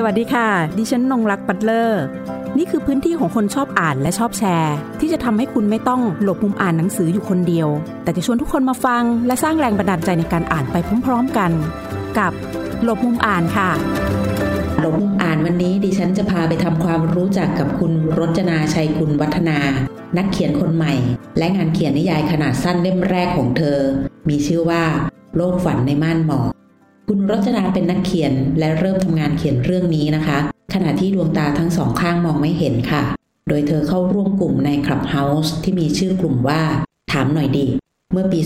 สวัสดีค่ะ ดิฉันนงรักปัตเลอร์ นี่คือพื้นที่ของคนชอบอ่านและชอบแชร์ ที่จะทำให้คุณไม่ต้องหลบมุมอ่านหนังสืออยู่คนเดียว แต่จะชวนทุกคนมาฟัง และสร้างแรงบันดาลใจในการอ่านไปพร้อม ๆกัน กับหลบมุมอ่านค่ะหลบมุมอ่านวันนี้ดิฉันจะพาไปทำความรู้จักกับคุณรจนาชัยคุณวัฒนา นักเขียนคนใหม่ และงานเขียนนิยายขนาดสั้นเล่มแรกของเธอ มีชื่อว่า โลกฝันในม่านหมอก คุณรจนาเป็นนักเขียนและเริ่มทำงานเขียนเรื่องนี้นะคะ ขณะที่ดวงตาทั้งสองข้างมองไม่เห็นค่ะ โดยเธอเข้าร่วมกลุ่มใน Clubhouse ที่มีชื่อกลุ่มว่าถามหน่อยดี เมื่อปี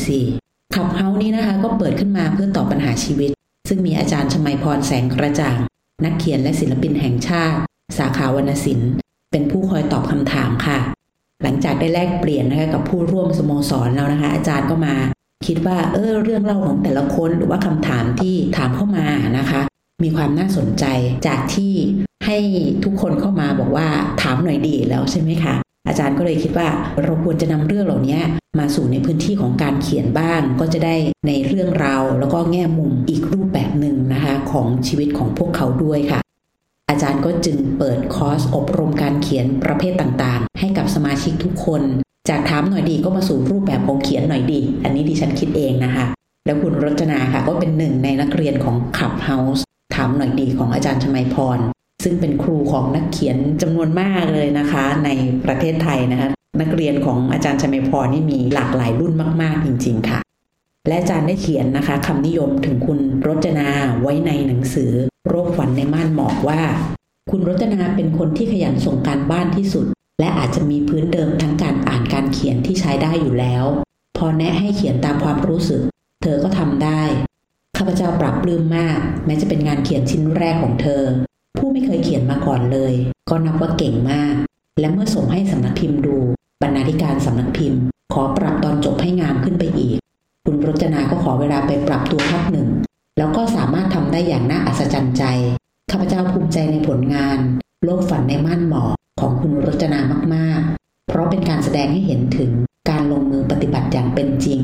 2564 Clubhouse นี้นะคะก็เปิดขึ้นมาเพื่อตอบปัญหาชีวิต ซึ่งมีอาจารย์ชมัยพรแสงกระจ่าง นักเขียนและศิลปินแห่งชาติ สาขาวรรณศิลป์เป็นผู้คอยตอบคำถามค่ะ หลังจากได้แลกเปลี่ยนนะคะกับผู้ร่วมสโมสรแล้วนะคะ อาจารย์ก็มา คิดว่าเออเรื่องเล่าของแต่ละคนหรือว่าคำถามที่ถามเข้ามานะคะ มีความน่าสนใจจากที่ให้ทุกคนเข้ามาบอกว่าถามหน่อยดีแล้วใช่ไหมคะอาจารย์ก็เลยคิดว่าเราควรจะนำเรื่องเหล่านี้มาสู่ในพื้นที่ของการเขียนบ้างก็จะได้ในเรื่องราวแล้วก็แง่มุมอีกรูปแบบหนึ่งนะคะของชีวิตของพวกเขาด้วยค่ะ อาจารย์ก็จึงเปิดคอร์สอบรมการเขียนประเภทต่างๆ ให้กับสมาชิกทุกคน จากถามหน่อยดีก็มาสู่รูปแบบของเขียนหน่อยดี อันนี้ดิฉันคิดเองนะคะ แล้วคุณรจนาค่ะก็เป็นหนึ่งในนักเรียนของขับเฮาส์ถามหน่อยดีของอาจารย์ชมัยพร ซึ่งเป็นครูของนักเขียนจำนวนมากเลยนะคะ ในประเทศไทยนะคะนักเรียนของอาจารย์ชมัยพรนี่มีหลากหลายรุ่นมาก ๆ จริง ๆ ค่ะ และอาจารย์ได้เขียนนะคะคำนิยมถึงคุณรจนาไว้ในหนังสือ โรคฝันในม่านหมอกว่า คุณรจนาเป็นคนที่ขยันส่งการบ้านที่สุด และอาจจะมีพื้นเดิมทั้งการอ่านการเขียนที่ใช้ได้อยู่แล้ว พอแนะให้เขียนตามความรู้สึก เธอก็ทำได้ ข้าพเจ้าปรับปลื้มมาก แม้จะเป็นงานเขียนชิ้นแรกของเธอ ผู้ไม่เคยเขียนมาก่อนเลย ก็นับว่าเก่งมาก และเมื่อส่งให้สำนักพิมพ์ดู บรรณาธิการสำนักพิมพ์ ขอปรับตอนจบให้งามขึ้นไปอีก คุณรจนาก็ขอเวลาไปปรับตัวพักหนึ่ง แล้วก็สามารถทำได้อย่างน่าอัศจรรย์ใจ ข้าพเจ้าภูมิใจในผลงาน โลกฝันในม่านหมอก ของคุณรจนามาก ๆ เพราะเป็นการแสดงให้เห็นถึงการลงมือปฏิบัติอย่างเป็นจริง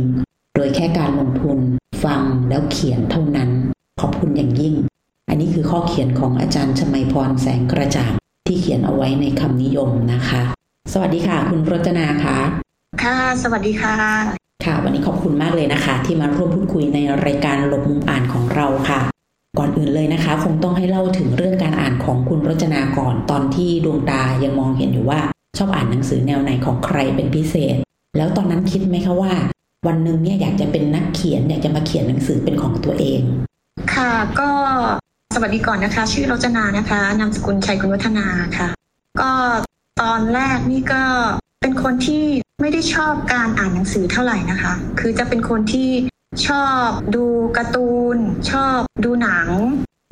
โดยแค่การลงทุนฟังแล้วเขียนเท่านั้น ขอบคุณอย่างยิ่ง อันนี้คือข้อเขียนของอาจารย์ชมัยพรแสงกระจ่างที่เขียนเอาไว้ในคำนิยมนะคะ สวัสดีค่ะ คุณรจนาคะค่ะ สวัสดีค่ะ ค่ะ วันนี้ขอบคุณมากเลยนะคะ ที่มาร่วมพูดคุยในรายการหลบมุมอ่านของเราค่ะ ก่อนอื่นเลยนะคะ คงต้องให้เล่าถึงเรื่องการอ่านของคุณรจนาก่อนตอนที่ดวงตายังมองเห็นอยู่ว่า ชอบอ่านหนังสือแนวไหนของใครเป็นพิเศษ แล้วตอนนั้นคิดไหมคะว่า วันหนึ่งเนี่ยอยากจะเป็นนักเขียนอยากจะมาเขียนหนังสือเป็นของตัวเอง ค่ะก็สวัสดีก่อนนะคะ ชื่อรจนานะคะนามสกุลชัยกุลวัฒนาค่ะ ก็ตอนแรกนี่ก็เป็นคนที่ไม่ได้ชอบการอ่านหนังสือเท่าไหร่นะคะ คือจะเป็นคนที่ ชอบดูการ์ตูน ชอบดูหนัง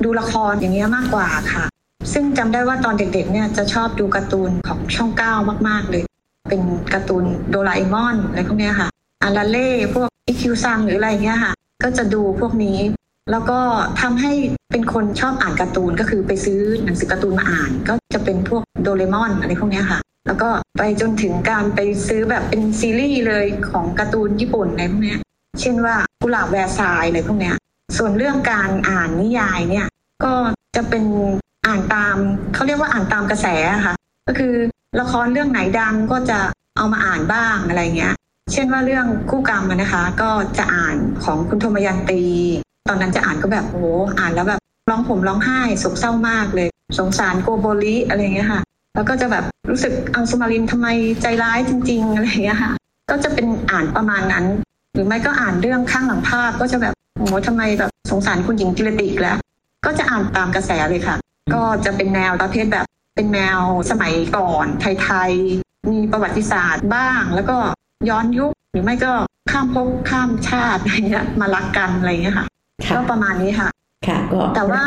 ดูละครอย่างเงี้ยมากกว่าค่ะ ซึ่งจำได้ว่าตอนเด็กๆเนี่ยจะชอบดูการ์ตูนของช่องเก้ามาก ๆ เลย เป็นการ์ตูนโดราเอมอนอะไรพวกเนี้ยค่ะอาราเล่พวกอิคิวซังหรืออะไรเงี้ยค่ะ ก็จะดูพวกนี้ แล้วก็ทำให้เป็นคนชอบอ่านการ์ตูนก็คือไปซื้อหนังสือการ์ตูนมาอ่าน ก็จะเป็นพวกโดเรมอนอะไรพวกนี้ค่ะ แล้วก็ไปจนถึงการไปซื้อแบบเป็นซีรีส์เลยของการ์ตูนญี่ปุ่นอะไรพวกนี้ เช่นว่ากุหลาบแวร์ซายอะไรพวกเนี้ย ส่วนเรื่องการอ่านนิยายเนี่ย ก็จะเป็นอ่านตามเขาเรียกว่าอ่านตามกระแสค่ะ ก็คือละครเรื่องไหนดังก็จะเอามาอ่านบ้างอะไรเงี้ย เช่นว่าเรื่องคู่กรรมนะคะ ก็จะอ่านของคุณธมยันตี ตอนนั้นจะอ่านก็แบบโอ้อ่านแล้วแบบร้องผมร้องไห้สกเศร้ามากเลย สงสารโกโบลิอะไรเงี้ยค่ะ แล้วก็จะแบบรู้สึกอังสุมารินทำไมใจร้ายจริง ๆ อะไรเงี้ยค่ะ ก็จะเป็นอ่านประมาณนั้น หรือไม่ก็อ่านเรื่องข้างหลังภาพก็จะแบบโอ้ทำไมแบบสงสารคุณหญิงกิรติกแล้ว ก็จะอ่านตามกระแสเลยค่ะ ก็จะเป็นแนวประเภทแบบเป็นแนวสมัยก่อนไทยๆมีประวัติศาสตร์บ้าง แล้วก็ย้อนยุคหรือไม่ก็ข้ามภพข้ามชาติอะไรเงี้ยมารักกันอะไรเงี้ยค่ะก็ประมาณนี้ค่ะค่ะก็แต่ว่า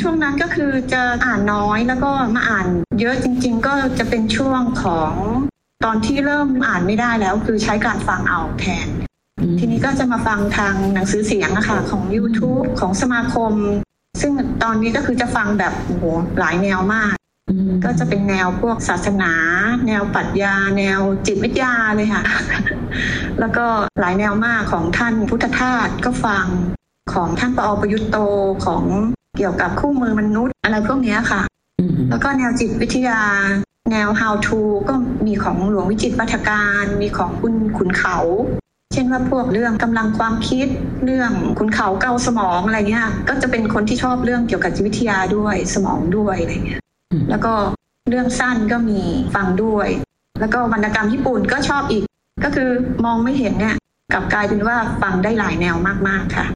ช่วงนั้นก็คือจะอ่านน้อยแล้วก็มาอ่านเยอะจริง ๆ ก็จะเป็นช่วงของตอนที่เริ่มอ่านไม่ได้แล้ว คือใช้การฟังเอาแทน ทีนี้ก็จะมาฟังทางหนังสือเสียงอะค่ะของ YouTube ของสมาคม ซึ่งตอนนี้ก็คือจะฟังแบบโอ้โหหลายแนวมาก ก็จะเป็นแนวพวกศาสนา แนวปรัชญา แนวจิตวิทยาเลยค่ะ แล้วก็หลายแนวมากของท่านพุทธทาสก็ฟังของท่านปอประยุทธ์โตของเกี่ยวกับคู่มือมนุษย์อะไรพวกนี้ค่ะ แล้วก็แนวจิตวิทยา แนว how to ก็มีของหลวงวิจิตวัฒการ มีของคุณขุนเขา เช่นว่าพวกเรื่องกำลังความคิดเรื่องขุนเขาเกาสมองอะไรเงี้ยก็จะเป็นคนที่ชอบเรื่องเกี่ยวกับจิตวิทยาด้วยสมองด้วยอะไรเงี้ยแล้วก็เรื่องสั้นก็มีฟังด้วย แล้วก็วรรณกรรมญี่ปุ่นก็ชอบอีก ก็คือมองไม่เห็นเนี่ยกลับกลายเป็นว่าฟังได้หลายแนวมากๆค่ะ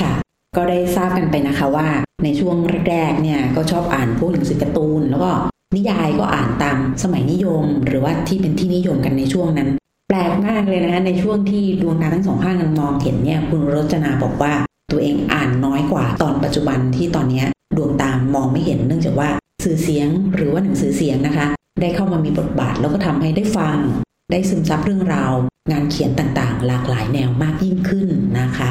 ค่ะ ก็ได้ทราบกันไปนะคะว่า ในช่วงแรกๆเนี่ยก็ชอบอ่านพวกหนังสือการ์ตูน แล้วก็นิยายก็อ่านตามสมัยนิยม หรือว่าที่เป็นที่นิยมกันในช่วงนั้น แปลกมากเลยนะคะในช่วงที่ดวงตาทั้งสองข้างกันมองเห็นเนี่ยคุณรจนาบอกว่าตัวเองอ่านน้อยกว่าตอนปัจจุบันที่ตอนนี้ดวงตามองไม่เห็นเนื่องจากว่าสื่อเสียงหรือว่าหนังสือเสียงนะคะ ได้เข้ามามีบทบาทแล้วก็ทำให้ได้ฟัง ได้ซึมซับเรื่องราว งานเขียนต่างๆ หลากหลายแนวมากยิ่งขึ้นนะคะ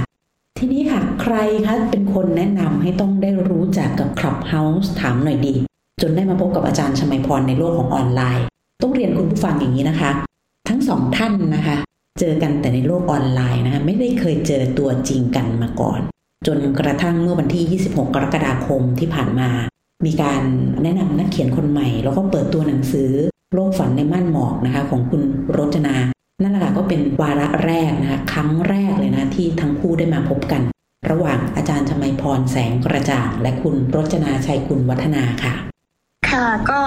ทีนี้ค่ะใครคะเป็นคนแนะนำให้ต้องได้รู้จักกับ Clubhouse ถามหน่อยดี จนได้มาพบกับอาจารย์ชมัยพรในโลกของออนไลน์ ต้องเรียนคุณผู้ฟังอย่างนี้นะคะ ทั้งสองท่านนะคะ เจอกันแต่ในโลกออนไลน์นะคะไม่ได้เคยเจอตัวจริงกันมาก่อน จนกระทั่งเมื่อวันที่ 26 กรกฎาคมที่ผ่านมา มีการแนะนำนักเขียนคนใหม่ แล้วก็เปิดตัวหนังสือโลกฝันในม่านหมอกนะคะของคุณรจนา นั่นแหละก็เป็นวาระแรกนะคะครั้งแรกเลยนะที่ทั้งคู่ได้มาพบกัน ระหว่างอาจารย์ชมัยพรแสงกระจ่าง และคุณรจนาชัยคุณวัฒนาค่ะ ค่ะก็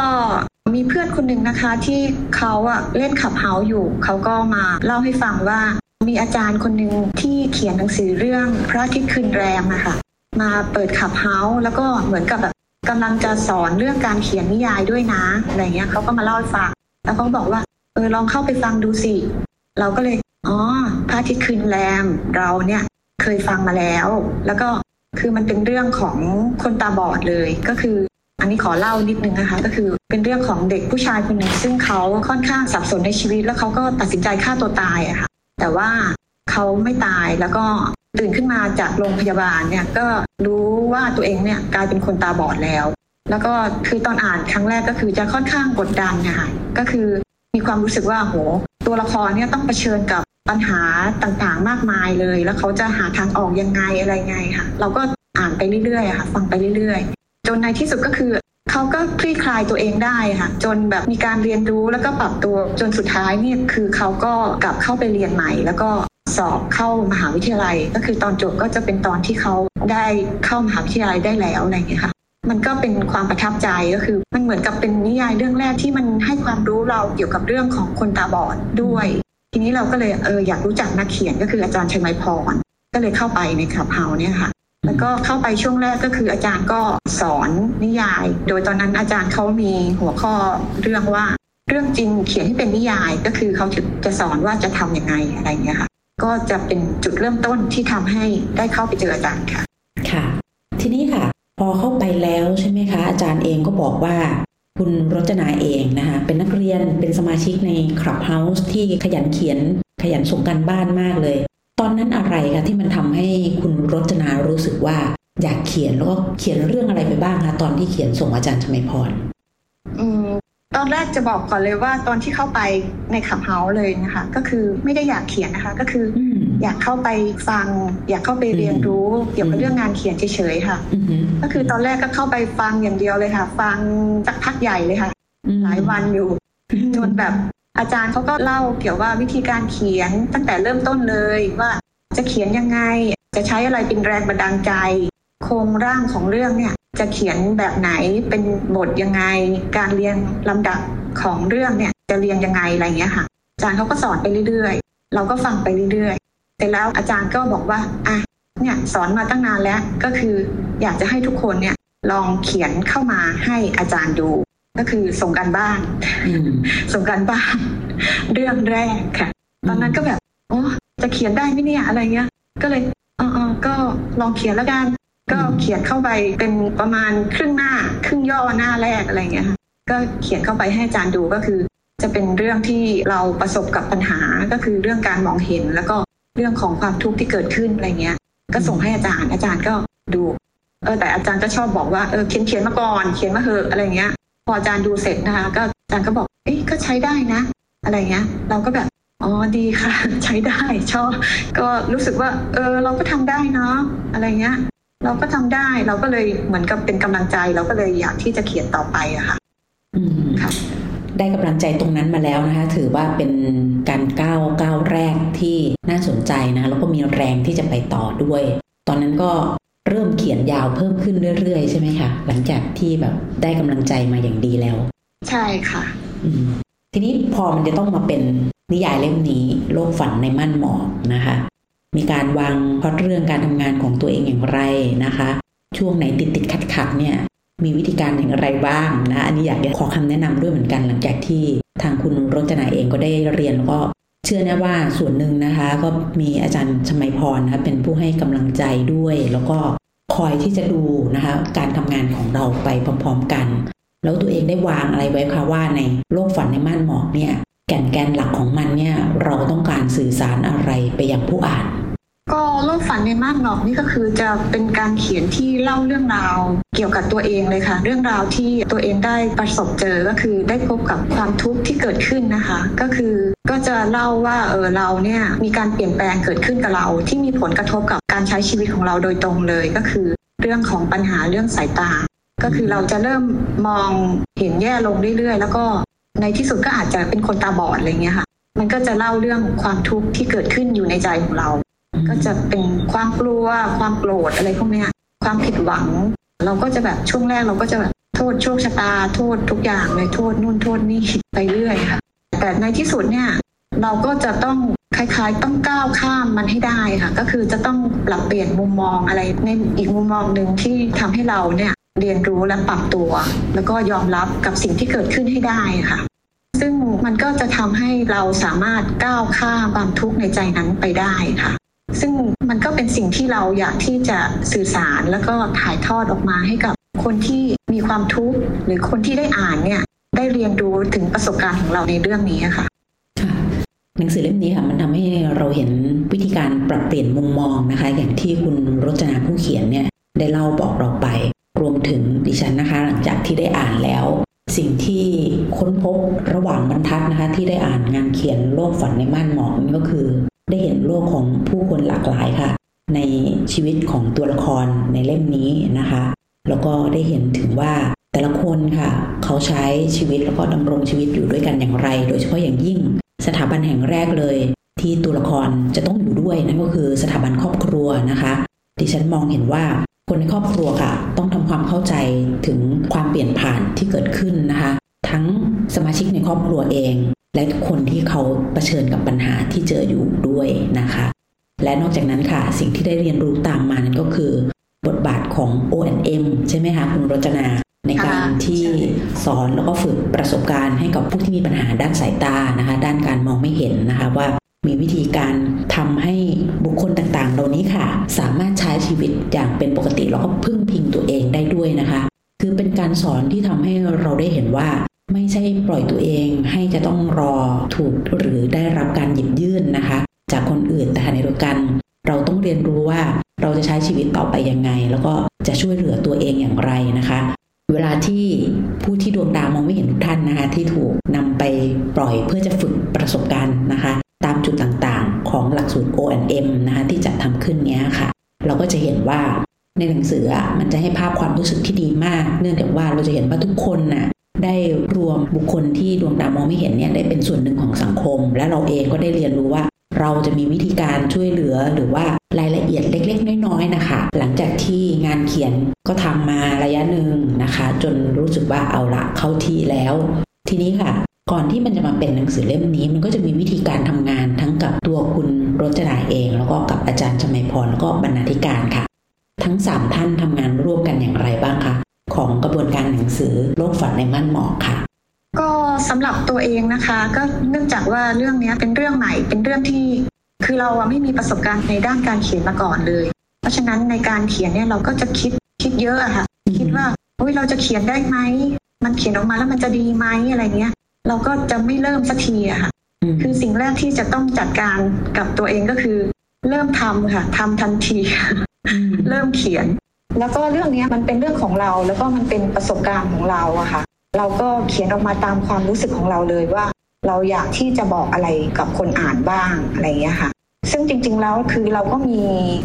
มีเพื่อนคนหนึ่งนะคะที่เขาอะเล่นขับเฮาอยู่ เขาก็มาเล่าให้ฟังว่า มีอาจารย์คนหนึ่งที่เขียนหนังสือเรื่องพระอาทิตย์คืนแรมอะค่ะมาเปิดขับเฮาแล้วก็เหมือนกับแบบกำลังจะสอนเรื่องการเขียนนิยายด้วยนะอะไรเงี้ยเขาก็มาเล่าให้ฟังแล้วเขาบอกว่าเออลองเข้าไปฟังดูสิ เราก็เลยอ๋อพระอาทิตย์คืนแรมเราเนี่ยเคยฟังมาแล้ว แล้วก็คือมันเป็นเรื่องของคนตาบอดเลยก็คือ อันนี้ขอเล่านิดนึงนะคะ ก็คือเป็นเรื่องของเด็กผู้ชายคนหนึ่งซึ่งเขาค่อนข้างสับสนในชีวิต แล้วเขาก็ตัดสินใจฆ่าตัวตายอะค่ะ แต่ว่าเขาไม่ตายแล้วก็ตื่นขึ้นมาจากโรงพยาบาลเนี่ยก็รู้ว่าตัวเองเนี่ยกลายเป็นคนตาบอดแล้ว แล้วก็คือตอนอ่านครั้งแรกก็คือจะค่อนข้างกดดันนะคะก็คือมีความรู้สึกว่าโหตัวละครเนี่ยต้องเผชิญกับปัญหาต่างๆมากมายเลย แล้วเขาจะหาทางออกยังไงอะไรไงค่ะ เราก็อ่านไปเรื่อยๆค่ะ ฟังไปเรื่อยๆ จนในที่สุดก็คือเขาก็คลี่คลายตัวเองได้ค่ะ จนแบบมีการเรียนรู้แล้วก็ปรับตัวจนสุดท้ายเนี่ยคือเขาก็กลับเข้าไปเรียนใหม่ แล้วก็สอบเข้ามหาวิทยาลัย ก็คือตอนจบก็จะเป็นตอนที่เขาได้เข้ามหาวิทยาลัยได้แล้วอะไรอย่างเงี้ยค่ะมันก็เป็นความประทับใจก็คือ มันเหมือนกับเป็นนิยายเรื่องแรกที่มันให้ความรู้เราเกี่ยวกับเรื่องของคนตาบอดด้วย ทีนี้เราก็เลยเอออยากรู้จักนักเขียนก็คืออาจารย์ชัยไมพรก็เลยเข้าไปในขับเฮาเนี่ยค่ะ แล้วก็เข้าไปช่วงแรกก็คืออาจารย์ก็สอนนิยาย โดยตอนนั้นอาจารย์เขามีหัวข้อเรื่องว่าเรื่องจริงเขียนให้เป็นนิยายก็คือเขาจะสอนว่าจะทํำยังไงอะไรเงี้ยค่ะ ก็จะเป็นจุดเริ่มต้นที่ทำให้ได้เข้าไปเจออาจารย์ค่ะ ค่ะ ทีนี้ค่ะ พอเข้าไปแล้วใช่ไหมคะ อาจารย์เองก็บอกว่า คุณรจนาเองนะคะ เป็นนักเรียนเป็นสมาชิกใน Clubhouse ที่ขยันเขียนขยันส่งการบ้านมากเลย ตอนนั้นอะไรคะที่มันทำให้คุณรจนารู้สึกว่าอยากเขียนแล้วก็เขียนเรื่องอะไรไปบ้างคะตอนที่เขียนส่งอาจารย์ชมัยพรอืมตอนแรกจะบอกก่อนเลยว่าตอนที่เข้าไปใน Clubhouse เลยนะคะ ก็คือไม่ได้อยากเขียนนะคะ ก็คืออืมอยากเข้าไปฟัง อยากเข้าไปเรียนรู้เกี่ยวกับเรื่องงานเขียนเฉยๆค่ะอือหือก็คือตอนแรกก็เข้าไปฟังอย่างเดียวเลยค่ะ ฟังสักพักใหญ่เลยค่ะอืมหลายวันอยู่จนแบบ อาจารย์เขาก็เล่าเกี่ยวว่าวิธีการเขียนตั้งแต่เริ่มต้นเลยว่าจะเขียนยังไง จะใช้อะไรเป็นแรงบันดาลใจ โครงร่างของเรื่องเนี่ยจะเขียนแบบไหนเป็นบทยังไง การเรียงลำดับของเรื่องเนี่ยจะเรียงยังไงอะไรเงี้ยค่ะ อาจารย์เขาก็สอนไปเรื่อยๆ เราก็ฟังไปเรื่อยๆแต่แล้วอาจารย์ก็บอกว่าอะเนี่ยสอนมาตั้งนานแล้วก็คืออยากจะให้ทุกคนเนี่ยลองเขียนเข้ามาให้อาจารย์ดู ก็คือส่งกันบ้านอืมส่งการบ้าน เรื่องแรกค่ะ ตอนนั้นก็แบบโอ้จะเขียนได้ไหมเนี่ยอะไรเงี้ย ก็เลยเออๆก็ลองเขียนแล้วกัน ก็เขียนเข้าไปเป็นประมาณครึ่งหน้า ครึ่งย่อหน้าแรกอะไรเงี้ยค่ะก็เขียนเข้าไปให้อาจารย์ดูก็คือ จะเป็นเรื่องที่เราประสบกับปัญหาก็คือเรื่องการมองเห็น แล้วก็เรื่องของความทุกข์ที่เกิดขึ้นอะไรเงี้ย ก็ส่งให้อาจารย์อาจารย์ก็ดูเออแต่อาจารย์ก็ชอบบอกว่าเออเขียนเขียนมาก่อน เขียนมาเหอะอะไรเงี้ย พออาจารย์ดูเสร็จนะคะ ก็อาจารย์ก็บอกเอ๊ะก็ใช้ได้นะ อะไรเงี้ย เราก็แบบอ๋อดีค่ะ ใช้ได้ชอบก็รู้สึกว่า เออเราก็ทำได้เนาะอะไรเงี้ย เราก็ทำได้เราก็เลยเหมือนกับเป็นกำลังใจ เราก็เลยอยากที่จะเขียนต่อไปอะค่ะ อืมค่ะได้กำลังใจตรงนั้นมาแล้วนะคะ ถือว่าเป็นการก้าวก้าวแรกที่น่าสนใจนะแล้วก็มีแรงที่จะไปต่อด้วย ตอนนั้นก็ เริ่มเขียนยาวเพิ่มขึ้นเรื่อยๆ ใช่ไหมคะหลังจากที่แบบได้กำลังใจมาอย่างดีแล้ว ใช่ค่ะอืมทีนี้พอมันจะต้องมาเป็นนิยายเล่มนี้โลกฝันในม่านหมอกนะคะ มีการวางพล็อดเรื่องการทำงานของตัวเองอย่างไรนะคะ ช่วงไหนติดติดขัดขัดๆเนี่ยมีวิธีการอย่างไรบ้างนะ อันนี้อยากจะขอคำแนะนำด้วยเหมือนกันหลังจากที่ทางคุณรจนาเองก็ได้เรียนแล้วก็ เชื่อแน่ว่าส่วนหนึ่งนะคะ ก็มีอาจารย์ชมัยพรนะคะเป็นผู้ให้กำลังใจด้วย แล้วก็คอยที่จะดูนะคะการทำงานของเราไปพร้อมๆกัน แล้วตัวเองได้วางอะไรไว้คะว่าในโลกฝันในม่านหมอกเนี่ยแก่นแกนหลักของมันเนี่ยเราต้องการสื่อสารอะไรไปยังผู้อ่าน ก็โลกฝันในม่านหมอกนี่ก็คือจะเป็นการเขียนที่เล่าเรื่องราวเกี่ยวกับตัวเองเลยค่ะ เรื่องราวที่ตัวเองได้ประสบเจอก็คือได้พบกับความทุกข์ที่เกิดขึ้นนะคะ ก็คือก็จะเล่าว่าเออเราเนี่ยมีการเปลี่ยนแปลงเกิดขึ้นกับเรา ที่มีผลกระทบกับการใช้ชีวิตของเราโดยตรงเลย ก็คือเรื่องของปัญหาเรื่องสายตา ก็คือเราจะเริ่มมองเห็นแย่ลงเรื่อยๆ แล้วก็ในที่สุดก็อาจจะเป็นคนตาบอดอะไรเงี้ยค่ะ มันก็จะเล่าเรื่องความทุกข์ที่เกิดขึ้นอยู่ในใจของเรา ก็จะเป็นความกลัวความโกรธอะไรพวกนี้ความผิดหวัง เราก็จะแบบช่วงแรกเราก็จะแบบโทษโชคชะตา โทษทุกอย่างเลยโทษนู่นโทษนี่ไปเรื่อยค่ะ แต่ในที่สุดเนี่ยเราก็จะต้องคล้ายๆ ต้องก้าวข้ามมันให้ได้ค่ะ ก็คือจะต้องปรับเปลี่ยนมุมมองอะไรในอีกมุมมองหนึ่งที่ทำให้เราเนี่ยเรียนรู้และปรับตัว แล้วก็ยอมรับกับสิ่งที่เกิดขึ้นให้ได้ค่ะ ซึ่งมันก็จะทำให้เราสามารถก้าวข้ามความทุกข์ในใจนั้นไปได้ค่ะ ซึ่งมันก็เป็นสิ่งที่เราอยากที่จะสื่อสารแล้วก็ถ่ายทอดออกมาให้กับคนที่มีความทุกข์หรือคนที่ได้อ่านเนี่ยได้เรียนรู้ถึงประสบการณ์ของเราในเรื่องนี้ค่ะหนังสือเล่มนี้ค่ะมันทำให้เราเห็นวิธีการปรับเปลี่ยนมุมมองนะคะ อย่างที่คุณรจนาผู้เขียนเนี่ยได้เล่าบอกเราไป รวมถึงดิฉันนะคะ หลังจากที่ได้อ่านแล้ว สิ่งที่ค้นพบระหว่างบรรทัดนะคะ ที่ได้อ่านงานเขียนโลกฝันในม่านหมอกนี่ก็คือ ได้เห็นโลกของผู้คนหลากหลายค่ะ ในชีวิตของตัวละครในเล่มนี้นะคะ แล้วก็ได้เห็นถึงว่าแต่ละคนค่ะ เขาใช้ชีวิตแล้วก็ดำรงชีวิตอยู่ด้วยกันอย่างไร โดยเฉพาะอย่างยิ่งสถาบันแห่งแรกเลย ที่ตัวละครจะต้องอยู่ด้วยนั่นก็คือสถาบันครอบครัวนะคะ ดิฉันมองเห็นว่าคนในครอบครัวค่ะ ต้องทำความเข้าใจถึงความเปลี่ยนผ่านที่เกิดขึ้นนะคะ ทั้งสมาชิกในครอบครัวเอง และคนที่เขาเผชิญกับปัญหาที่เจออยู่ด้วยนะคะ และนอกจากนั้นค่ะ สิ่งที่ได้เรียนรู้ตามมานั้นก็คือ บทบาทของ O&M ใช่ไหมคะคุณรจนาในการที่สอนแล้วก็ฝึกประสบการณ์ให้กับผู้ที่มีปัญหาด้านสายตานะคะ ด้านการมองไม่เห็นนะคะว่ามีวิธีการทำให้บุคคลต่างๆ เหล่านี้ค่ะ สามารถใช้ชีวิตอย่างเป็นปกติแล้วก็พึ่งพิงตัวเองได้ด้วยนะคะ คือเป็นการสอนที่ทำให้เราได้เห็นว่า ไม่ใช่ปล่อยตัวเองให้จะต้องรอถูกหรือได้รับการหยิบยื่นนะคะ จากคนอื่นแต่ขณะเดียวกัน เราต้องเรียนรู้ว่าเราจะใช้ชีวิตต่อไปยังไง แล้วก็จะช่วยเหลือตัวเองอย่างไรนะคะ เวลาที่ผู้ที่ดวงตาวมองไม่เห็นทุกท่านนะคะที่ถูกนำไปปล่อยเพื่อจะฝึกประสบการณ์นะคะ ตามจุดต่างๆ ของหลักสูตร O&M นะคะที่จัดทำขึ้นเนี้ยค่ะ เราก็จะเห็นว่าในหนังสือมันจะให้ภาพความรู้สึกที่ดีมาก เนื่องจากว่าเราจะเห็นว่าทุกคนน่ะ ได้รวมบุคคลที่ดวงตามองไม่เห็นเนี่ยได้เป็นส่วนหนึ่งของสังคม และเราเองก็ได้เรียนรู้ว่า เราจะมีวิธีการช่วยเหลือหรือว่ารายละเอียดเล็ก ๆ น้อยๆนะคะ หลังจากที่งานเขียนก็ทำมาระยะหนึ่งนะคะ จนรู้สึกว่าเอาละเข้าที่แล้ว ทีนี้ค่ะ ก่อนที่มันจะมาเป็นหนังสือเล่มนี้ มันก็จะมีวิธีการทำงานทั้งกับตัวคุณรจนาเอง แล้วก็กับอาจารย์ชมัยพรแล้วก็บรรณาธิการค่ะ ทั้งสามท่านทำงานร่วมกันอย่างไรบ้างคะ ของกระบวนการหนังสือโลกฝันในม่านหมอกค่ะก็สำหรับตัวเองนะคะ ก็เนื่องจากว่าเรื่องเนี้ยเป็นเรื่องใหม่เป็นเรื่องที่คือเราอะไม่มีประสบการณ์ในด้านการเขียนมาก่อนเลย เพราะฉะนั้นในการเขียนเนี่ยเราก็จะคิดคิดเยอะอะค่ะ คิดว่าอุ้ยเราจะเขียนได้ไหมมันเขียนออกมาแล้วมันจะดีไหมอะไรเงี้ย เราก็จะไม่เริ่มสักทีอะค่ะอืมคือสิ่งแรกที่จะต้องจัดการกับตัวเองก็คือ เริ่มทำค่ะทำทันที เริ่มเขียน แล้วก็เรื่องนี้มันเป็นเรื่องของเรา แล้วก็มันเป็นประสบการณ์ของเราอะค่ะ เราก็เขียนออกมาตามความรู้สึกของเราเลยว่า เราอยากที่จะบอกอะไรกับคนอ่านบ้างอะไรเงี้ยค่ะซซึ่งจริง ๆ แล้วคือเราก็มี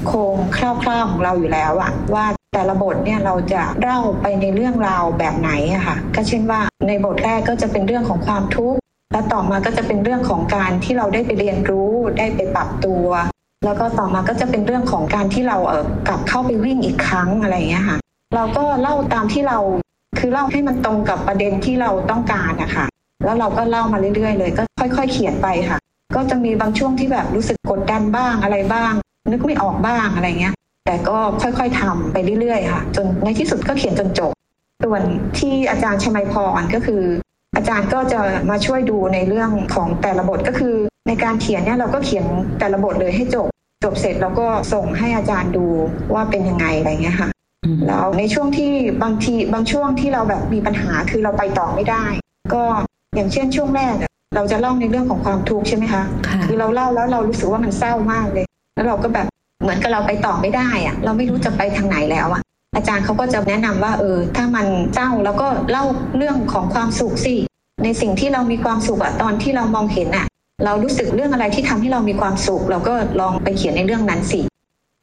โครงคร่าวๆของเราอยู่แล้วอะว่าแต่ละบทเนี่ยเราจะเล่าไปในเรื่องราวแบบไหนอะค่ะ ก็เช่นว่าในบทแรกก็จะเป็นเรื่องของความทุกข์และต่อมาก็จะเป็นเรื่องของการที่เราได้ไปเรียนรู้ได้ไปปรับตัว แล้วก็ต่อมาก็จะเป็นเรื่องของการที่เราเออกลับเข้าไปวิ่งอีกครั้งอะไรอย่างเงี้ยค่ะเราก็เล่าตามที่เราคือเล่าให้มันตรงกับประเด็นที่เราต้องการนะคะแล้วเราก็เล่ามาเรื่อยๆ เลย ก็ค่อยๆ เขียนไปค่ะ ก็จะมีบางช่วงที่แบบรู้สึกกดดันบ้างอะไรบ้าง นึกไม่ออกบ้างอะไรเงี้ย แต่ก็ค่อยๆทำไปเรื่อยๆค่ะ จนในที่สุดก็เขียนจนจบ ส่วนที่อาจารย์ชมัยพรก็คือ อาจารย์ก็จะมาช่วยดูในเรื่องของแต่ละบทก็คือ ในการเขียนเนี่ยเราก็เขียนแต่ละบทเลยให้จบ จบเสร็จแล้วก็ส่งให้อาจารย์ดูว่าเป็นยังไงอะไรเงี้ยค่ะแล้วในช่วงที่บางทีบางช่วงที่เราแบบมีปัญหาคือเราไปต่อไม่ได้ ก็อย่างเช่นช่วงแรกเราจะเล่าในเรื่องของความทุกข์ใช่ไหมคะคือเราเล่าแล้วเรารู้สึกว่ามันเศร้ามากเลย แล้วเราก็แบบเหมือนกับเราไปต่อไม่ได้อะเราไม่รู้จะไปทางไหนแล้วอะอาจารย์เขาก็จะแนะนำว่าเออถ้ามันเศร้าแล้วก็เล่าเรื่องของความสุขสิในสิ่งที่เรามีความสุขอะตอนที่เรามองเห็นอะ เรารู้สึกเรื่องอะไรที่ทำให้เรามีความสุข เราก็ลองไปเขียนในเรื่องนั้นสิ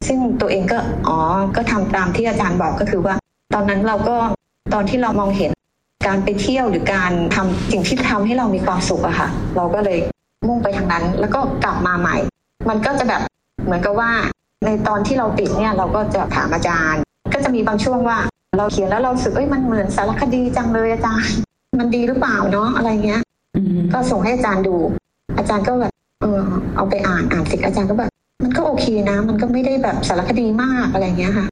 ซึ่งตัวเองก็อ๋อก็ทำตามที่อาจารย์บอกก็คือว่า ตอนนั้นเราก็ตอนที่เรามองเห็นการไปเที่ยวหรือการทำสิ่งที่ทำให้เรามีความสุขอะค่ะ เราก็เลยมุ่งไปทางนั้น แล้วก็กลับมาใหม่ มันก็จะแบบเหมือนกับว่า ในตอนที่เราติดเนี่ยเราก็จะถามอาจารย์ ก็จะมีบางช่วงว่า เราเขียนแล้วเราสึกเอ้ยมันเหมือนสารคดีจังเลยอาจารย์ มันดีหรือเปล่าเนาะอะไรเงี้ยก็ส่งให้อาจารย์ดู อาจารย์ก็แบบเออเอาไปอ่านอ่านเสร็จอาจารย์ก็แบบ มันก็โอเคนะ มันก็ไม่ได้แบบสารคดีมากอะไรเงี้ยค่ะ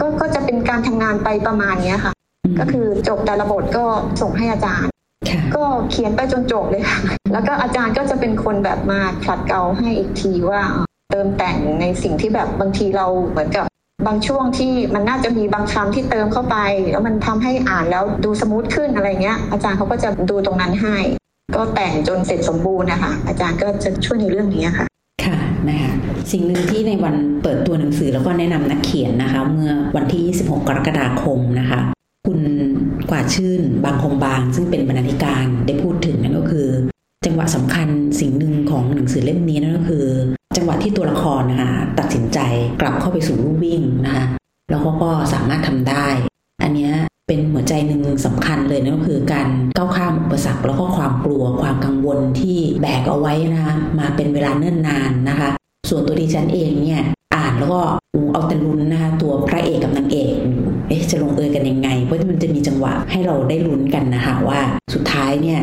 ก็ก็จะเป็นการทำงานไปประมาณเนี้ยค่ะ ก็คือจบแต่ละบทก็ส่งให้อาจารย์ ก็เขียนไปจนจบเลยค่ะแล้วก็อาจารย์ก็จะเป็นคนแบบมาขัดเกลาให้อีกทีว่าเติมแต่งในสิ่งที่แบบบางทีเราเหมือนกับบางช่วงที่มันน่าจะมีบางคำที่เติมเข้าไป แล้วมันทำให้อ่านแล้วดูสมูทขึ้นอะไรเงี้ย อาจารย์เขาก็จะดูตรงนั้นให้ ก็แต่งจนเสร็จสมบูรณ์นะคะอาจารย์ก็จะช่วยในเรื่องนี้ค่ะค่ะนะคะสิ่งหนึ่งที่ในวันเปิดตัวหนังสือแล้วก็แนะนำนักเขียนนะคะ เมื่อวันที่ 26 กรกฎาคมนะคะ คุณกว่าชื่นบางคงบาง ซึ่งเป็นบรรณาธิการได้พูดถึงนั่นก็คือ จังหวะสำคัญสิ่งหนึ่งของหนังสือเล่มนี้นั่นก็คือ จังหวะที่ตัวละครนะคะตัดสินใจกลับเข้าไปสู่ลู่วิ่งนะคะแล้วเขาก็สามารถทำได้ อันนี้ เป็นหัวใจหนึ่งสำคัญเลยนั่นก็คือการก้าวข้ามอุปสรรคแล้วก็ความกลัวความกังวลที่แบกเอาไว้นะคะมาเป็นเวลาเนิ่นนานนะคะ ส่วนตัวดิฉันเองเนี่ยอ่านแล้วก็เอาแต่ลุ้นนะคะตัวพระเอกกับนางเอกเอ๊ะจะลงเอยกันยังไง เพราะมันจะมีจังหวะให้เราได้ลุ้นกันนะคะว่าสุดท้ายเนี่ย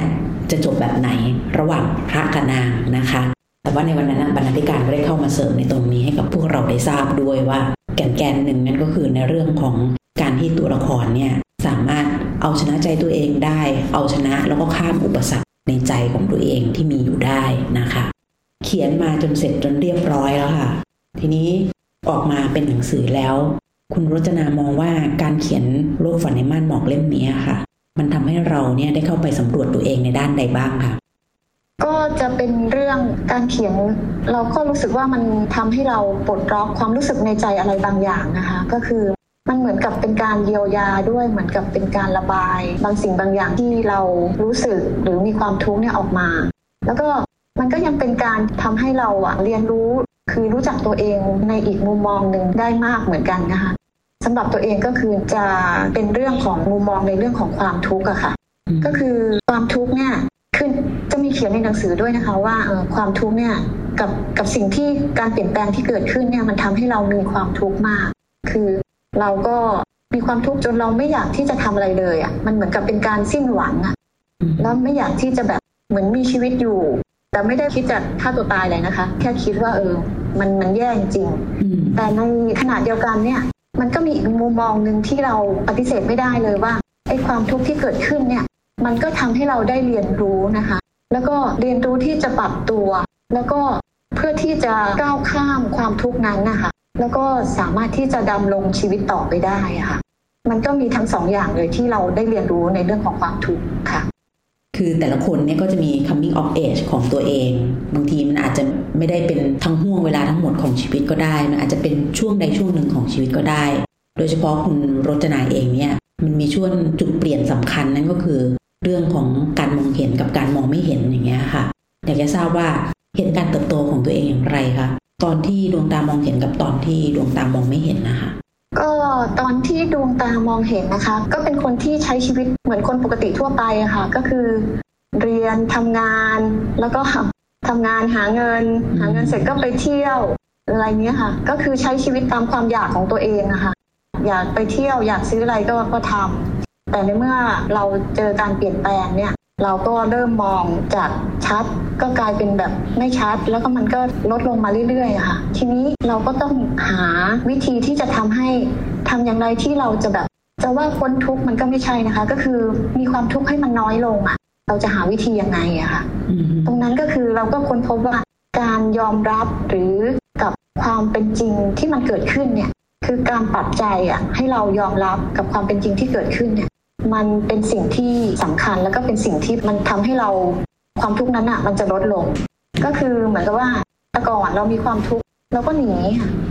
จะจบแบบไหนระหว่างพระกับนางนะคะแต่ว่าในวันนั้นบรรณาธิการก็ได้เข้ามาเสริมในตรงนี้ให้กับพวกเราได้ทราบด้วยว่าแกนแกนหนึ่งนั่นก็คือในเรื่องของ การที่ตัวละครเนี่ยสามารถเอาชนะใจตัวเองได้ เอาชนะแล้วก็ข้ามอุปสรรคในใจของตัวเองที่มีอยู่ได้นะคะ เขียนมาจนเสร็จจนเรียบร้อยแล้วค่ะ ทีนี้ออกมาเป็นหนังสือแล้ว คุณรจนามองว่าการเขียนโลกฝันในม่านหมอกเล่มนี้ค่ะ มันทำให้เราเนี่ยได้เข้าไปสำรวจตัวเองในด้านใดบ้างค่ะ ก็จะเป็นเรื่องการเขียนเราก็รู้สึกว่ามันทำให้เราปลดล็อกความรู้สึกในใจอะไรบางอย่างนะคะ ก็คือ มันเหมือนกับเป็นการเยียวยาด้วยเหมือนกับเป็นการระบาย บางสิ่งบางอย่างที่เรารู้สึกหรือมีความทุกข์เนี่ยออกมา แล้วก็มันก็ยังเป็นการทำให้เราอะเรียนรู้คือรู้จักตัวเองในอีกมุมมองหนึ่งได้มากเหมือนกันนะคะสำหรับตัวเองก็คือจะเป็นเรื่องของมุมมองในเรื่องของความทุกข์อะค่ะ ก็คือความทุกข์เนี่ยคือจะมีเขียนในหนังสือด้วยนะคะว่าความทุกข์เนี่ยกับกับสิ่งที่การเปลี่ยนแปลงที่เกิดขึ้นเนี่ยมันทำให้เรามีความทุกข์มาก คือ เราก็มีความทุกข์จนเราไม่อยากที่จะทำอะไรเลยอะ่ะ มันเหมือนกับเป็นการสิ้นหวังอะ่ะแล้วไม่อยากที่จะแบบเหมือนมีชีวิตอยู่ แต่ไม่ได้คิดจะฆ่าตัวตายเลยนะคะ แค่คิดว่าเออ มันมันแย่จริง แต่ในขณะเดียวกันเนี่ย มันก็มีอีกมุมมองหนึ่งที่เราปฏิเสธไม่ได้เลยว่าไอ้ความทุกข์ที่เกิดขึ้นเนี่ย มันก็ทำให้เราได้เรียนรู้นะคะ แล้วก็เรียนรู้ที่จะปรับตัว แล้วก็เพื่อที่จะก้าวข้ามความทุกข์นั้นนะคะ แล้วก็สามารถที่จะดำรงชีวิตต่อไปได้ค่ะ มันก็มีทั้งสองอย่างเลยที่เราได้เรียนรู้ในเรื่องของความทุกข์ค่ะ คือแต่ละคนเนี่ยก็จะมี coming of age ของตัวเอง บางทีมันอาจจะไม่ได้เป็นทั้งห่วงเวลาทั้งหมดของชีวิตก็ได้ มันอาจจะเป็นช่วงใดช่วงหนึ่งของชีวิตก็ได้ โดยเฉพาะคุณรจนาเองเนี่ย มันมีช่วงจุดเปลี่ยนสำคัญนั่นก็คือเรื่องของการมองเห็นกับการมองไม่เห็นอย่างเงี้ยค่ะ อยากจะทราบว่าเห็นการเติบโตของตัวเองอย่างไรคะ ตอนที่ดวงตามองเห็นกับตอนที่ดวงตามองไม่เห็นนะคะก็ตอนที่ดวงตามองเห็นนะคะ ก็เป็นคนที่ใช้ชีวิตเหมือนคนปกติทั่วไปอะค่ะ ก็คือ เรียนทำงานแล้วก็ทำงานหาเงิน หาเงินเสร็จก็ไปเที่ยวอะไรเงี้ยค่ะ ก็คือใช้ชีวิตตามความอยากของตัวเองอะคะอยากไปเที่ยวอยากซื้ออะไรก็ก็ทำแต่ในเมื่อเราเจอการเปลี่ยนแปลงเนี่ย เราก็เริ่มมองจากชัดก็กลายเป็นแบบไม่ชัด แล้วก็มันก็ลดลงมาเรื่อยๆอะค่ะ ทีนี้เราก็ต้องหาวิธีที่จะทำให้ทำอย่างไรที่เราจะแบบจะว่าพ้นทุกข์มันก็ไม่ใช่นะคะ ก็คือมีความทุกข์ให้มันน้อยลงอะเราจะหาวิธียังไงอะค่ะอืมตรงนั้นก็คือเราก็ค้นพบว่าการยอมรับหรือกับความเป็นจริงที่มันเกิดขึ้นเนี่ย คือการปรับใจอะให้เรายอมรับกับความเป็นจริงที่เกิดขึ้นเนี่ย มันเป็นสิ่งที่สำคัญแล้วก็เป็นสิ่งที่มันทำให้เราความทุกข์นั้นอะ มันจะลดลง ก็คือเหมือนกับว่าแต่ก่อนเรามีความทุกข์เราก็หนี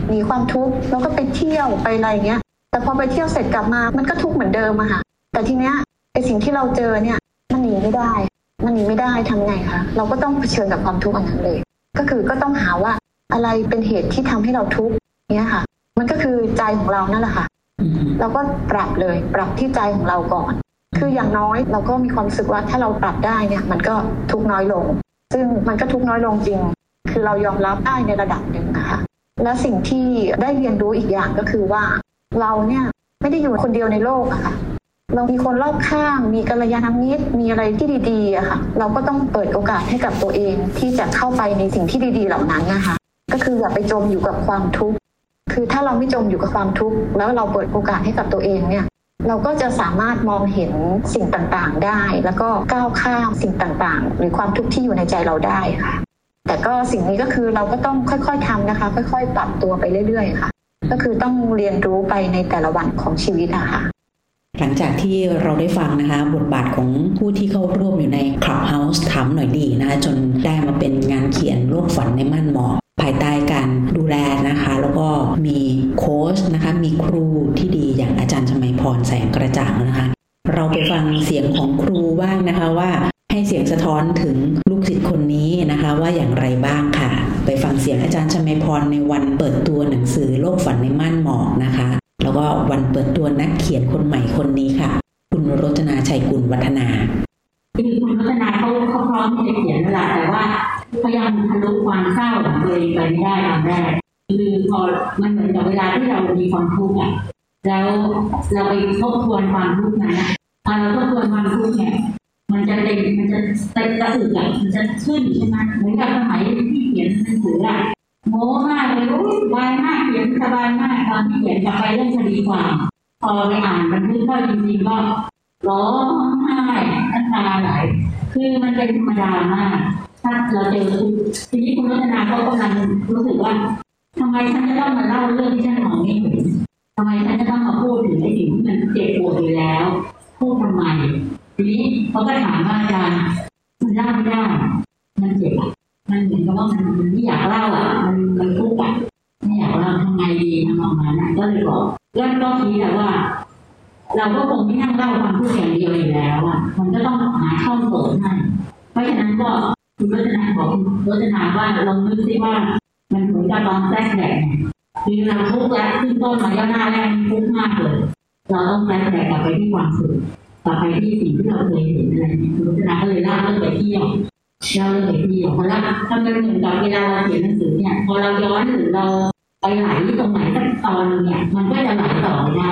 หนีความทุกข์เราก็ไปเที่ยวไปอะไรเงี้ย แต่พอไปเที่ยวเสร็จกลับมา มันก็ทุกข์เหมือนเดิมอะค่ะ แต่ทีเนี้ยไอสิ่งที่เราเจอเนี่ย มันหนีไม่ได้ มันหนีไม่ได้ทำไงคะเราก็ต้องเผชิญกับความทุกข์อันนั้นเลย ก็คือก็ต้องหาว่าอะไรเป็นเหตุที่ทำให้เราทุกข์เนี่ยค่ะ มันก็คือใจของเรานั่นแหละค่ะ เราก็ปรับเลยปรับที่ใจของเราก่อน คืออย่างน้อยเราก็มีความรู้สึกว่าถ้าเราปรับได้เนี่ย มันก็ทุกข์น้อยลง ซึ่งมันก็ทุกข์น้อยลงจริง คือเรายอมรับได้ในระดับหนึ่งนะคะและสิ่งที่ได้เรียนรู้อีกอย่างก็คือว่า เราเนี่ยไม่ได้อยู่คนเดียวในโลกอะค่ะเรามีคนรอบข้าง มีกัลยาณมิตร มีอะไรที่ดีๆอะค่ะ เราก็ต้องเปิดโอกาสให้กับตัวเองที่จะเข้าไปในสิ่งที่ดีๆเหล่านั้นนะคะ ก็คืออย่าไปจมอยู่กับความทุกข์ คือถ้าเราไม่จมอยู่กับความทุกข์แล้วเราเปิดโอกาสให้กับตัวเองเนี่ยเราก็จะสามารถมองเห็นสิ่งต่างๆได้ แล้วก็ก้าวข้ามสิ่งต่างๆ หรือความทุกข์ที่อยู่ในใจเราได้ค่ะ แต่ก็สิ่งนี้ก็คือเราก็ต้องค่อยๆทำนะคะ ค่อยๆ ปรับตัวไปเรื่อยๆ ค่ะ ก็คือต้องเรียนรู้ไปในแต่ละวันของชีวิตอะคะหลังจากที่เราได้ฟังนะคะบทบาทของผู้ที่เข้าร่วมอยู่ใน Clubhouse ถามหน่อยดีนะคะจนได้มาเป็นงานเขียนโลกฝันในม่านหมอก ภายใต้การดูแลนะคะ แล้วก็มีโค้ชนะคะ มีครูที่ดีอย่างอาจารย์ชมัยพรแสงกระจ่างนะคะ เราไปฟังเสียงของครูบ้างนะคะว่าให้เสียงสะท้อนถึงลูกศิษย์คนนี้นะคะ ว่าอย่างไรบ้างค่ะ ไปฟังเสียงอาจารย์ชมัยพรในวันเปิดตัวหนังสือโลกฝันในม่านหมอกนะคะ แล้วก็วันเปิดตัวนักเขียนคนใหม่คนนี้ค่ะ คุณรจนาชัยกุลวัฒนาคุณพัฒนาเขาเขาพร้อมที่จะเขียนเวลาแต่ว่า พยายามทะลุความเศร้าของตัวเองไปไม่ได้ตอนแรกคือพอมันเหมือนกับเวลาที่เรามีความทุกข์อะแล้วเราไปทบทวนความทุกข์นั้นพอเราทบทวนความทุกข์เนี่ยมันจะเป็นมันจะเต็มกระอึกอะมันจะขึ้นใช่ไหมเหมือนกับสมัยที่เขียนหนังสืออะโม้มากเลยโอ้ยสบายมากเขียนสบายมากตอนที่เขียนกลับไปเรื่องคดีความพอไปอ่านบันทึกเข้าจริงๆก็ร้องไห้น้ำตาไหลคือมันเป็นธรรมดามาก ถ้าเราเจอคุณทีนี้คุณรัตนาเขากำลังรู้สึกว่าทำไมฉันจะต้องมาเล่าเรื่องที่ฉันมองไม่เห็นทำไมฉันจะต้องมาพูดถึงไอ้สิ่งที่มันเจ็บปวดอยู่แล้ว พูดทำไม ทีนี้เขาก็ถามว่าอาจารย์มันเล่าไม่ได้มันเจ็บอะมันเหมือนกับว่ามันมันไม่อยากเล่าอะ มันมันทุกข์อะไม่อยากเล่าทำไงดีทำออกมาน่ะก็เลยบอกแล้วก็คิดแต่ว่าเราก็คงไม่นั่งเล่าความทุกข์อย่างเดียวอยู่แล้วอะ มันก็ต้องหาช่องเปิดให้ เพราะฉะนั้นก็ คุณรัตนาบอกคุณรัตนาว่าลองนึกซิว่า มันเหมือนกับตอนแทรกแดดเนี่ยคือเราทุกข์แล้วขึ้นต้นมาย่อหน้าแรกทุกข์มากเลยเราต้องแทรกแดดกลับไปที่ความสุขกลับไปที่สิ่งที่เราเคยเห็นอะไรอย่คุณรัตนาก็เลยเล่าเรื่องไปเที่ยวเล่าเรื่องไปเที่ยวเพราะว่าถ้ามันเหมือนกับเวลาเราเขียนหนังสือเนี่ยพอเราย้อนหรือเราไปไหลตรงไหนสักตอนเนี่ย มันก็จะไหลต่อไม่ได้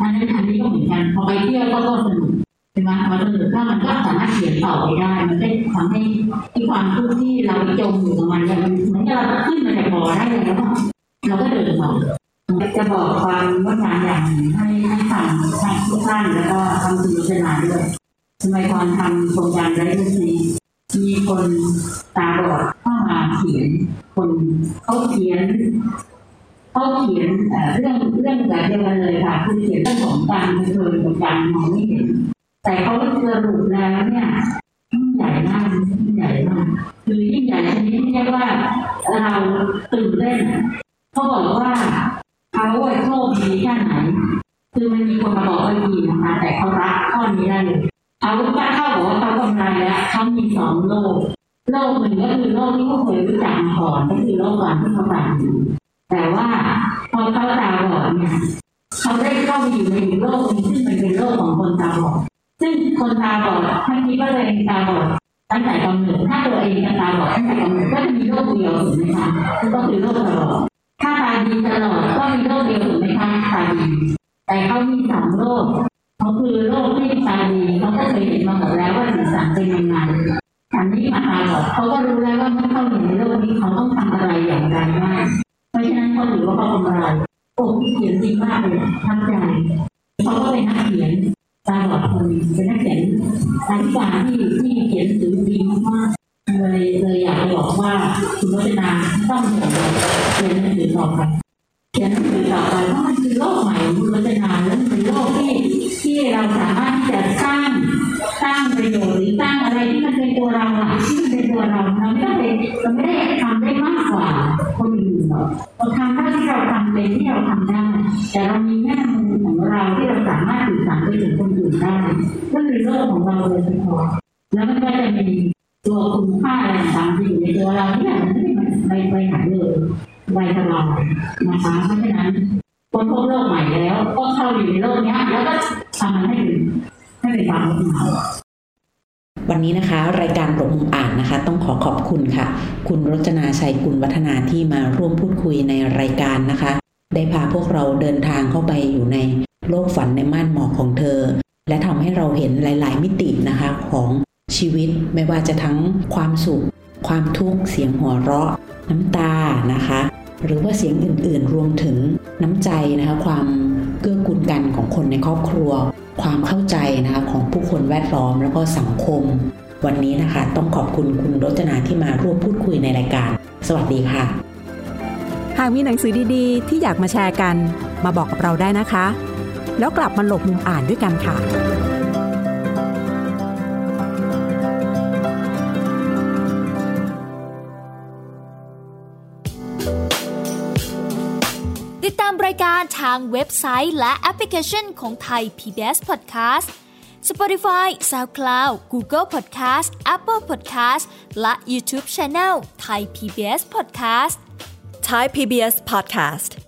อันนั้นอันนี้ก็เหมือนกันพอไปเที่ยวก็ก็สนุก ช่ไหมพอสนุกก็มันก็สามารถเขียนต่อไปได้ มันได้ทำให้ที่ความทุกข์ที่เราจมอยู่กับมันเนี่ยมันเหมือนกับเราขึ้นมาจากบ่อได้เลยแล้วก็เราก็เดินต่อจะบอกความงดงามอย่างให้ให้ฟังทั้งทุกท่านแล้วก็ทำสื่อชนาด้วยสมัยก่อนทำโครงการไร้ลูกนี้มีคนตาบอดเข้ามาเขียน คนเขาเขียนเขาเขียนเอ่อเรื่องเรื่องแบบเดียวกันเลยค่ะคือเขียนเรื่องของการเผชิญกับการมองไม่เห็น แต่เขาสรุปแล้วเนี่ยยิ่งใหญ่มากยิ่งใหญ่มากคือยิ่งใหญ่ชนิดที่เรียกว่าเราตื่นเต้นเขาบอกว่าเขาโชคดีแค่ไหนคือมันมีคนมาบอกว่าดีนะคะแต่เขารับข้อนี้ได้เลยเขาก็เข้าบอกว่าเขากำไรแล้วเขามีสองโลกโรคหนึ่งก็คือโรคที่เขาเคยรู้จักมาก่อนก็คือโรคความที่เขาตาบอดแต่ว่าพอเขาตาบอดเนี่ยเขาได้เข้าไปอยู่ในโลกนี้ซึ่งมันเป็นโลกของคนตาบอด คนตาบอดถ้าคิดว่าตัวเองตาบอดตั้งแต่กำเนิดถ้าตัวเองตาบอดตั้งแต่กำเนิดก็จะมีโรคเดียวถูกไหมคะก็คือโรคตาบอดถ้าตาดีตลอดก็มีโรคเดียวถูกไหมคะตาดีแต่เขามีสองโรคเขาคือโรคที่ตาดีเขาก็เคยเห็นมาหมดแล้วว่าสีสันเป็นยังไงอันนี้มาตาบอดเขาก็รู้แล้วว่าเมื่อเข้าอยู่ในโลกนี้เขาต้องทำอะไรอย่างไรบ้างเพราะฉะนั้นเขาถือว่าเขาทำอะไรโอ้เขียนดีมากเลยทับใจเขาก็เป็นนักเขียน ตาบอดคนเป็นนักเขียนอธิบาที่ที่เขียนสือดีมากเลยเลยอยากจะบอกว่าคุณวัฒนาต้องเขียนหนังสือต่อไปเขียนหนังสือต่อไปเพราะมันคือโลกใหม่คุณวัฒนาแล้วมันเป็นโลกที่ที่เราสามารถที่จะสร้างสร้างประโยชน์หรือสร้างอะไรที่มันเป็นตัวเราอะที่มันเป็นตัวเราเราไม่ต้องไปเราไม่ได้ทำได้มากกว่าคนอื่นหรอกเราทำเท่าที่เราทำเป็นที่เราทำได้แต่เรามีแง่มุมของเราที่เรา ไปถึงคนอื่นได้ก็คือโลกของเราโดยเฉพาะแล้วมันก็จะมีตัวคุณค่าอะไรต่างๆที่อยู่ในตัวเราที่มันไม่ได้ไปไปไหนเลยไปตลอดนะคะเพราะฉะนั้นคนพบโลกใหม่แล้ว ก็เข้าอยู่ในโลกนี้แล้วก็ทำมันให้เป็นให้เป็นความรู้ของเราวันนี้นะคะ รายการหลบมุมอ่านนะคะ ต้องขอขอบคุณค่ะ คุณรจนาชัยกุลวัฒนาที่มาร่วมพูดคุยในรายการนะคะ ได้พาพวกเราเดินทางเข้าไปอยู่ใน โลกฝันในม่านหมอกของเธอ และทำให้เราเห็นหลาย ๆ มิตินะคะของชีวิตไม่ว่าจะทั้งความสุข ความทุกข์เสียงหัวเราะ น้ำตานะคะ หรือว่าเสียงอื่น ๆ รวมถึงน้ำใจนะคะ ความเกื้อกูลกันของคนในครอบครัว ความเข้าใจนะคะของผู้คนแวดล้อมแล้วก็สังคม วันนี้นะคะต้องขอบคุณคุณรจนาที่มาร่วมพูดคุยในรายการ สวัสดีค่ะ หากมีหนังสือดี ๆ ที่อยากมาแชร์กัน มาบอกกับเราได้นะคะ แล้วกลับมาหลบมุมอ่านด้วยกันค่ะติดตามรายการทางเว็บไซต์และแอปพลิเคชันของไทย PBS Podcast Spotify SoundCloud Google Podcast Apple Podcast และ YouTube Channel Thai PBS Podcast Thai PBS podcast.